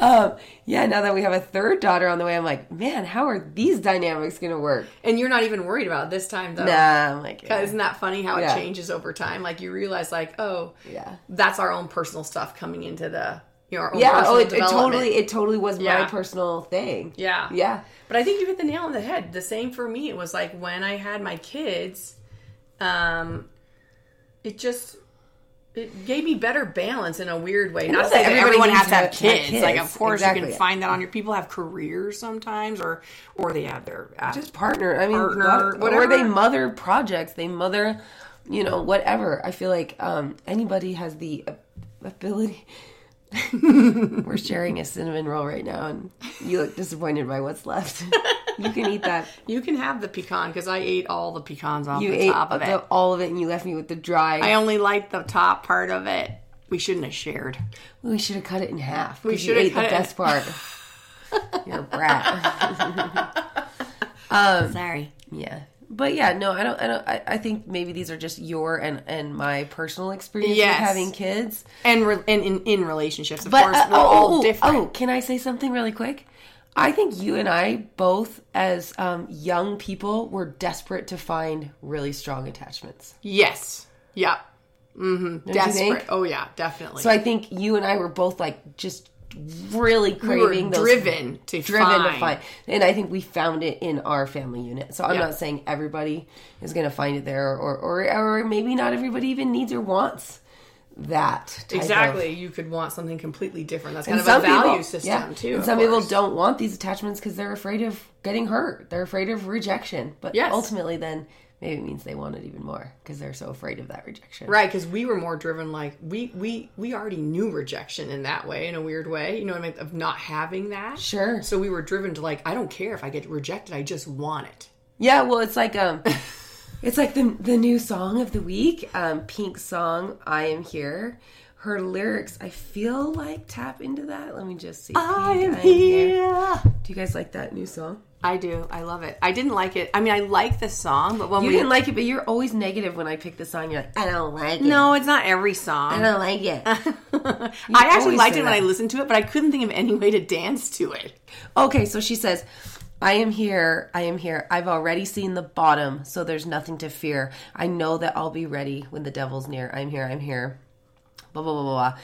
um, yeah now that we have a third daughter on the way i'm like man how are these dynamics gonna work And you're not even worried about it this time though. nah i'm like yeah. Isn't that funny how Yeah. it changes over time? Like you realize, like, oh, Yeah. that's our own personal stuff coming into the you know, our own yeah oh it, it totally it totally was Yeah. my personal thing yeah, yeah But I think you hit the nail on the head. The same for me. It was like when I had my kids, um, it just it gave me better balance in a weird way. Not to not say that that everybody everyone has to have have kids. Like, of kids. course, you can find that on your people have careers sometimes, or or they have their uh, just partner. I mean, Partner, whatever. or they mother projects. They mother, you know, whatever. I feel like um, anybody has the ability We're sharing a cinnamon roll right now, and you look disappointed by what's left. you can eat that. You can have the pecan because I ate all the pecans off You the ate top of the- it. all of it, and you left me with the dry. I only liked the top part of it. We shouldn't have shared. we should have cut it in half. We should have ate cut the it best part. You're a brat. Sorry. yeah, but yeah, no, I don't. I don't. I, I think maybe these are just your and and my personal experience Yes. with having kids. And, re- and in, in relationships, of But course, uh, we're oh, all oh, different. Oh, can I say something really quick? I think you and I both, as um, young people, were desperate to find really strong attachments. Yes. Yeah. Mm-hmm. Desperate. Oh yeah, definitely. So I think you and I were both like just really we craving those driven to driven find. to find and i think we found it in our family unit so i'm Yeah. not saying everybody is going to find it there or, or or maybe not everybody even needs or wants that type of- Exactly. You could want something completely different. That's kind of a value people, system yeah. too. And some people don't want these attachments because they're afraid of getting hurt. They're afraid of rejection. But Yes. ultimately, then maybe it means they want it even more because they're so afraid of that rejection. Right, because we were more driven like we we we already knew rejection in that way, in a weird way. You know what I mean? Of not having that. Sure. So we were driven to like, I don't care if I get rejected, I just want it. Yeah. Well, it's like um, it's like the the new song of the week, um, Pink song, "I Am Here." Her lyrics, I feel like tap into that. Let me just see. I Pink, Do you guys like that new song? I do. I love it. I didn't like it. I mean, I like the song, but when You we didn't like it, but you're always negative when I pick the song. You're like, I don't like it. no, it's not every song. I don't like it. I actually liked it when. I listened to it, but I couldn't think of any way to dance to it. Okay, so she says, I am here. I am here. I've already seen the bottom, so there's nothing to fear. I know that I'll be ready when the devil's near. I'm here. I'm here. Blah, blah, blah, blah, blah.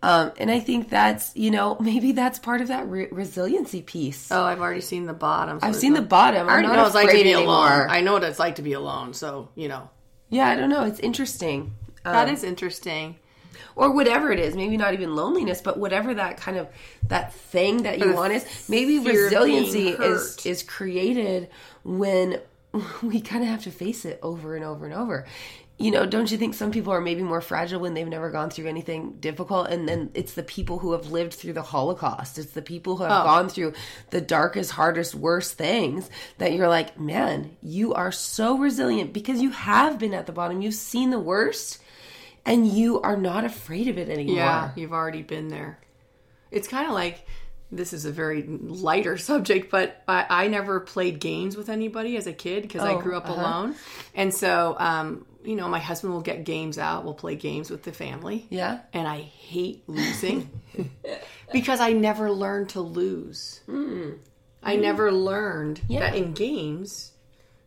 Um, and I think that's, you know, maybe that's part of that re- resiliency piece. Oh, I've already seen the bottom. so I've seen no- the bottom. I already know what it's like to be anymore. alone. I know what it's like to be alone, so you know yeah, I don't know. It's interesting. Um, that is interesting. Or whatever it is maybe not even loneliness but whatever that kind of that thing that you want is maybe fear of being resiliency is is created when we kind of have to face it over and over and over. You know don't you think some people are maybe more fragile when they've never gone through anything difficult? And then it's the people who have lived through the holocaust. It's the people who have oh. gone through the darkest hardest worst things that you're like man you are so resilient because you have been at the bottom. You've seen the worst and you are not afraid of it anymore. Yeah, you've already been there. It's kind of like this is a very lighter subject, but I, I never played games with anybody as a kid because I Oh, grew up uh-huh. alone. And so, um, you know, my husband will get games out. We'll play games with the family. Yeah. And I hate losing because I never learned to lose. Hmm. I never learned that in games,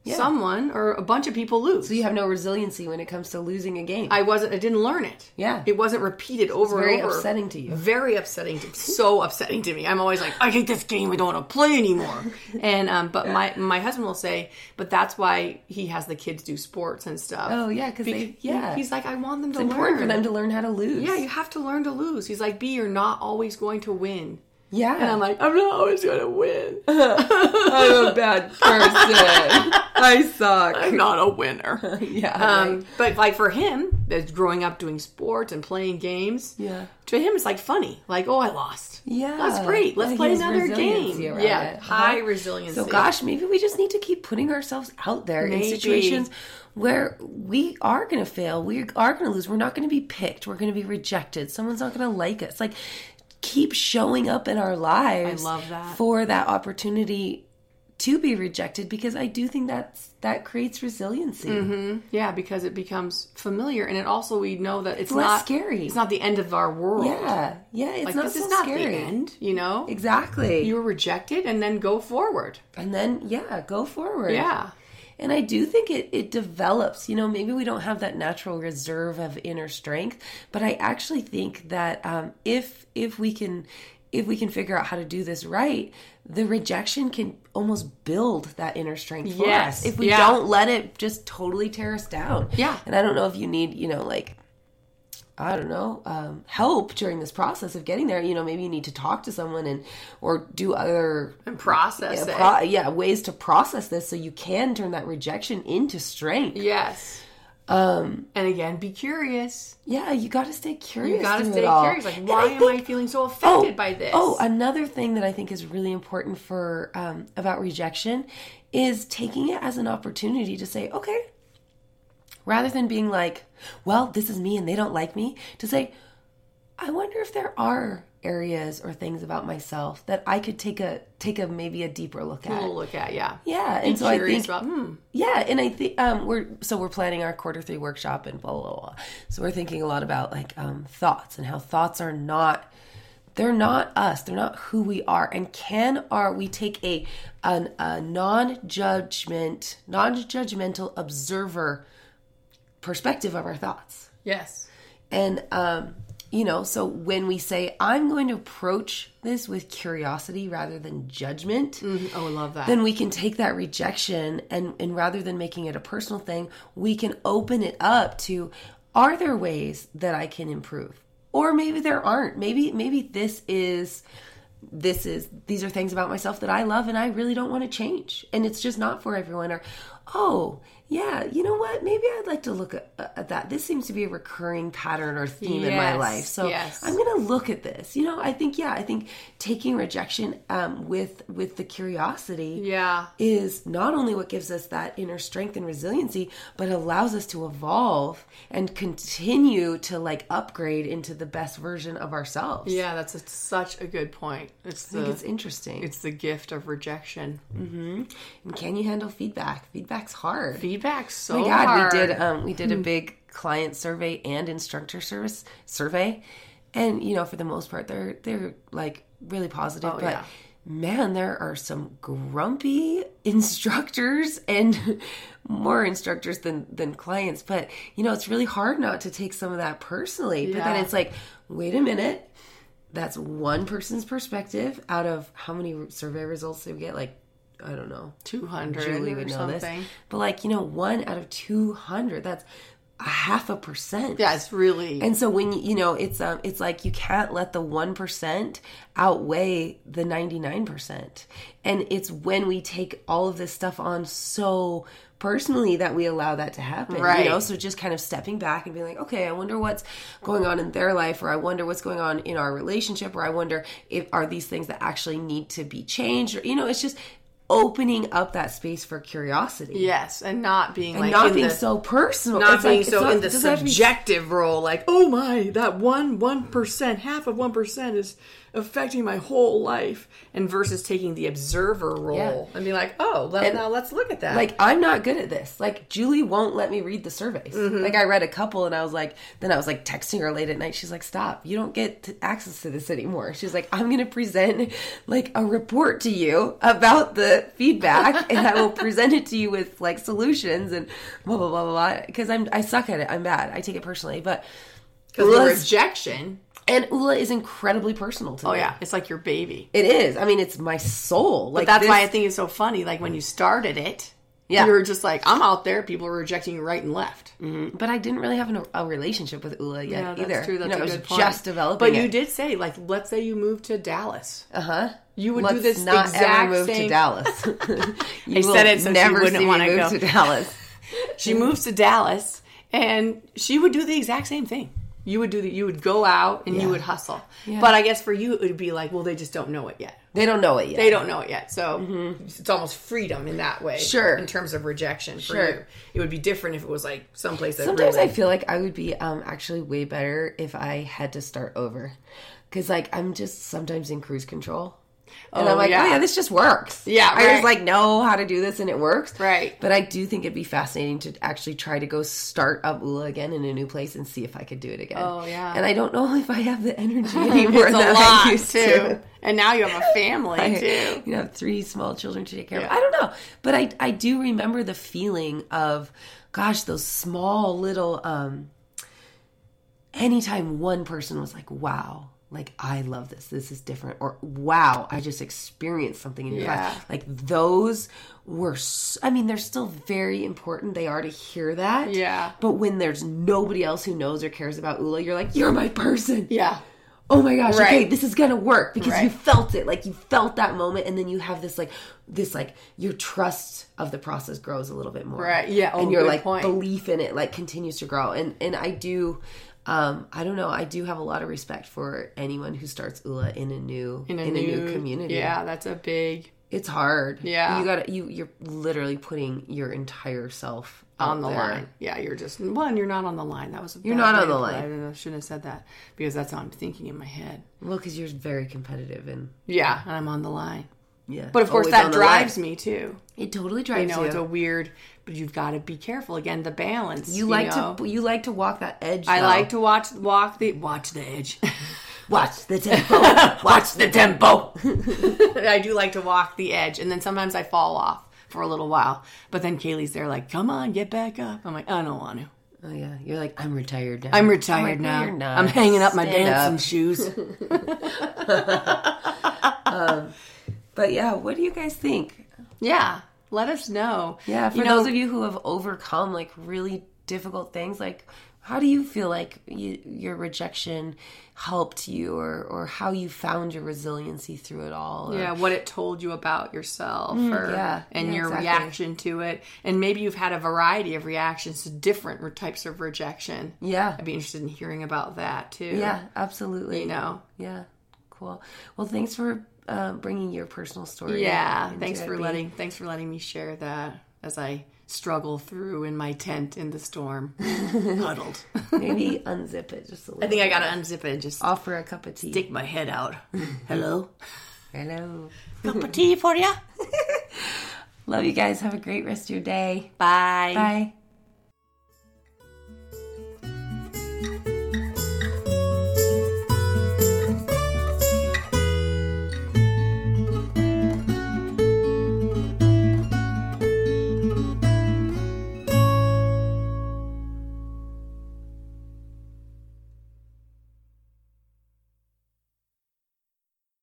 someone or a bunch of people lose. So you have no resiliency when it comes to losing a game. I wasn't. I didn't learn it. Yeah. it wasn't repeated over very and over. Very upsetting to you. Very upsetting. To, so upsetting to me. I'm always like, I hate this game. I don't want to play anymore. and um, but my my husband will say, but that's why he has the kids do sports and stuff. oh yeah, because they yeah. He's like, I want them to important learn. for them to learn how to lose. yeah, you have to learn to lose. He's like, B, you're not always going to win. Yeah. And I'm like, I'm not always going to win. I'm a bad person. I suck. I'm not a winner. yeah. Um, right. but like for him, as growing up doing sports and playing games, Yeah. to him it's like funny. Like, oh, I lost. Yeah. that's great. Let's Yeah, play another game. Yeah, it. high Uh-huh. resiliency. So gosh, maybe we just need to keep putting ourselves out there in situations where we are going to fail. We are going to lose. We're not going to be picked. We're going to be rejected. Someone's not going to like us. Like keep showing up in our lives. I love that. for that opportunity to be rejected because I do think that's that creates resiliency. Mm-hmm. yeah, because it becomes familiar, and it also we know that it's, less not scary. It's not the end of our world. Yeah, yeah, it's like not this so is not scary. the end. You know, Exactly. you were rejected, and then go forward. and then yeah, go forward. Yeah. And I do think it, it develops. You know, maybe we don't have that natural reserve of inner strength, but I actually think that um, if if we can if we can figure out how to do this right, the rejection can almost build that inner strength for Yes. us. If we Yeah. don't let it just totally tear us down. Yeah. And I don't know if you need, you know, like I don't know, um, help during this process of getting there. You know, maybe you need to talk to someone and or do other And process yeah, it. pro- yeah, ways to process this so you can turn that rejection into strength. yes. Um, and again, be curious. Yeah, you got to stay curious. You got to stay curious. Like, why I am think- I feeling so affected by this? Oh, another thing that I think is really important for um, about rejection is taking it as an opportunity to say, okay, rather than being like, well, this is me and they don't like me, to say, I wonder if there are areas or things about myself that I could take a take a maybe a deeper look at. we'll look at yeah. Yeah, and so I think about hmm. yeah, and I think um, we're so we're planning our quarter three workshop and blah blah blah. So we're thinking a lot about like um, thoughts and how thoughts are not they're not us. They're not who we are. And can are we take a an, a non judgment non judgmental observer perspective of our thoughts. Yes. And um, you know, so when we say I'm going to approach this with curiosity rather than judgment, Oh, I love that. then we can take that rejection and and rather than making it a personal thing, we can open it up to are there ways that I can improve? Or maybe there aren't. Maybe maybe this is this is these are things about myself that I love and I really don't want to change. And it's just not for everyone or oh, yeah, you know what? Maybe I'd like to look at, at that. This seems to be a recurring pattern or theme in my life. So yes. I'm going to look at this. You know, I think yeah, I think taking rejection um, with with the curiosity yeah. is not only what gives us that inner strength and resiliency, but allows us to evolve and continue to like upgrade into the best version of ourselves. Yeah, that's a, such a good point. It's I think it's interesting. it's the gift of rejection. and can you handle feedback? Feedback's hard. Feedback's so Oh my God, hard. we did um we did a big client survey and instructor service survey. And you know, for the most part they're they're like really positive, but yeah. man, there are some grumpy instructors and more instructors than than clients, but you know, it's really hard not to take some of that personally. But then it's like, wait a minute. That's one person's perspective out of how many survey results did we get? Like, I don't know. two hundred Julie or would know something. this. But like, you know, one out of 200, that's a half a percent. Yeah, it's really And so when you, you know, it's um it's like you can't let the 1% outweigh the 99%. And it's when we take all of this stuff on so personally that we allow that to happen. Right. You know, so just kind of stepping back and being like, okay, I wonder what's going on in their life or I wonder what's going on in our relationship or I wonder if are these things that actually need to be changed or you know, it's just opening up that space for curiosity. yes, and not being And like not in being the, so personal. not It's being like- so not- in the it doesn't have to be subjective role, like, oh my, that one one percent, half of one percent is affecting my whole life, and versus taking the observer role Yeah. and be like, oh, let, now let's look at that. like I'm not good at this. Like Julie won't let me read the surveys. Mm-hmm. Like I read a couple and I was like, then I was like texting her late at night. She's like, stop, you don't get access to this anymore. She's like, I'm gonna present like a report to you about the feedback, and I will present it to you with like solutions and blah blah blah blah blah. Because I'm I suck at it. I'm bad. I take it personally, but. because the rejection. And Oula is incredibly personal to me. Oh yeah, it's like your baby. It is. I mean, it's my soul. Like That's this- why I think it's so funny. Like when you started it, Yeah. you were just like, I'm out there. People are rejecting you right and left. But I didn't really have an, a relationship with Oula yet Yeah, that's either. true. That's you know, a good point. just developing. But you did say, like, let's say you moved to Dallas. Uh huh. You would Let's do this not exact ever move same. to Dallas. you I said it so she never wouldn't wanna move go. to Dallas. She moves to Dallas, and she would do the exact same thing. You would do that. you would go out and Yeah. you would hustle. Yeah. But I guess for you, it would be like, well, they just don't know it yet. They don't know it yet. They don't know it yet. So it's almost freedom in that way. Mm-hmm. Sure. In terms of rejection for Sure. you. It would be different if it was like someplace that Sometimes really, I feel like I would be um actually way better if I had to start over, because like I'm just sometimes in cruise control. And Oh, I'm like, yeah. oh yeah, this just works. Yeah, I right. just like know how to do this and it works. Right. But I do think it'd be fascinating to actually try to go start up Oula again in a new place and see if I could do it again. Oh, yeah. And I don't know if I have the energy anymore that I used too. to. And now you have a family I, too. you know, have three small children to take care Yeah. of. I don't know, but I I do remember the feeling of, gosh, those small little. um Anytime one person was like, "Wow." Like I love this. This is different. Or wow, I just experienced something in your Yeah. class. Like those were. I mean, they're still very important. They are to hear that. Yeah. But when there's nobody else who knows or cares about Oula, you're like, you're my person Yeah. oh my gosh, okay, this is gonna work because you felt it. Like you felt that moment, and then you have this like this like your trust of the process grows a little bit more. Right, yeah, oh, and your like point. belief in it like continues to grow. And and I do. Um, I don't know. I do have a lot of respect for anyone who starts Oula in a new in a, new, community. Yeah, that's a big it's hard. Yeah. you got to you. You're literally putting your entire self on the there. line. Yeah, you're just one. You're not on the line. That was a You're not on the line. I shouldn't have said that because that's how I'm thinking in my head. Well, because you're very competitive and Yeah, and I'm on the line. Yeah. But of course, that drives me too. It totally drives You know, you. it's a weird, but you've got to be careful. Again, the balance. you like know? to you like to walk that edge. I though. like to watch walk the watch the edge. watch the tempo. watch the tempo. I do like to walk the edge, and then sometimes I fall off for a little while. But then Kaylee's there, like, "Come on, get back up." I'm like, "I don't want to. Oh yeah, you're like I'm retired now. I'm retired like, now. "No, you're not. I'm hanging up my Stand dancing up." shoes." Um, But yeah, what do you guys think? yeah, let us know. Yeah, for you know, those of you who have overcome like really difficult things, like how do you feel like you, your rejection helped you, or or how you found your resiliency through it all? or- yeah, what it told you about yourself, mm, or, yeah, and yeah, your exactly. reaction to it, and maybe you've had a variety of reactions to different types of rejection. yeah, I'd be interested in hearing about that too. yeah, absolutely. you know. Yeah, cool. Well, thanks for uh, bringing your personal story. Yeah, thanks for letting thanks for letting me share that as I struggle through in my tent in the storm, huddled. Maybe unzip it just a little. I think I gotta unzip it and just offer a cup of tea. stick my head out. Hello, Hello. cup of tea for ya. Love you guys. Have a great rest of your day. Bye. Bye.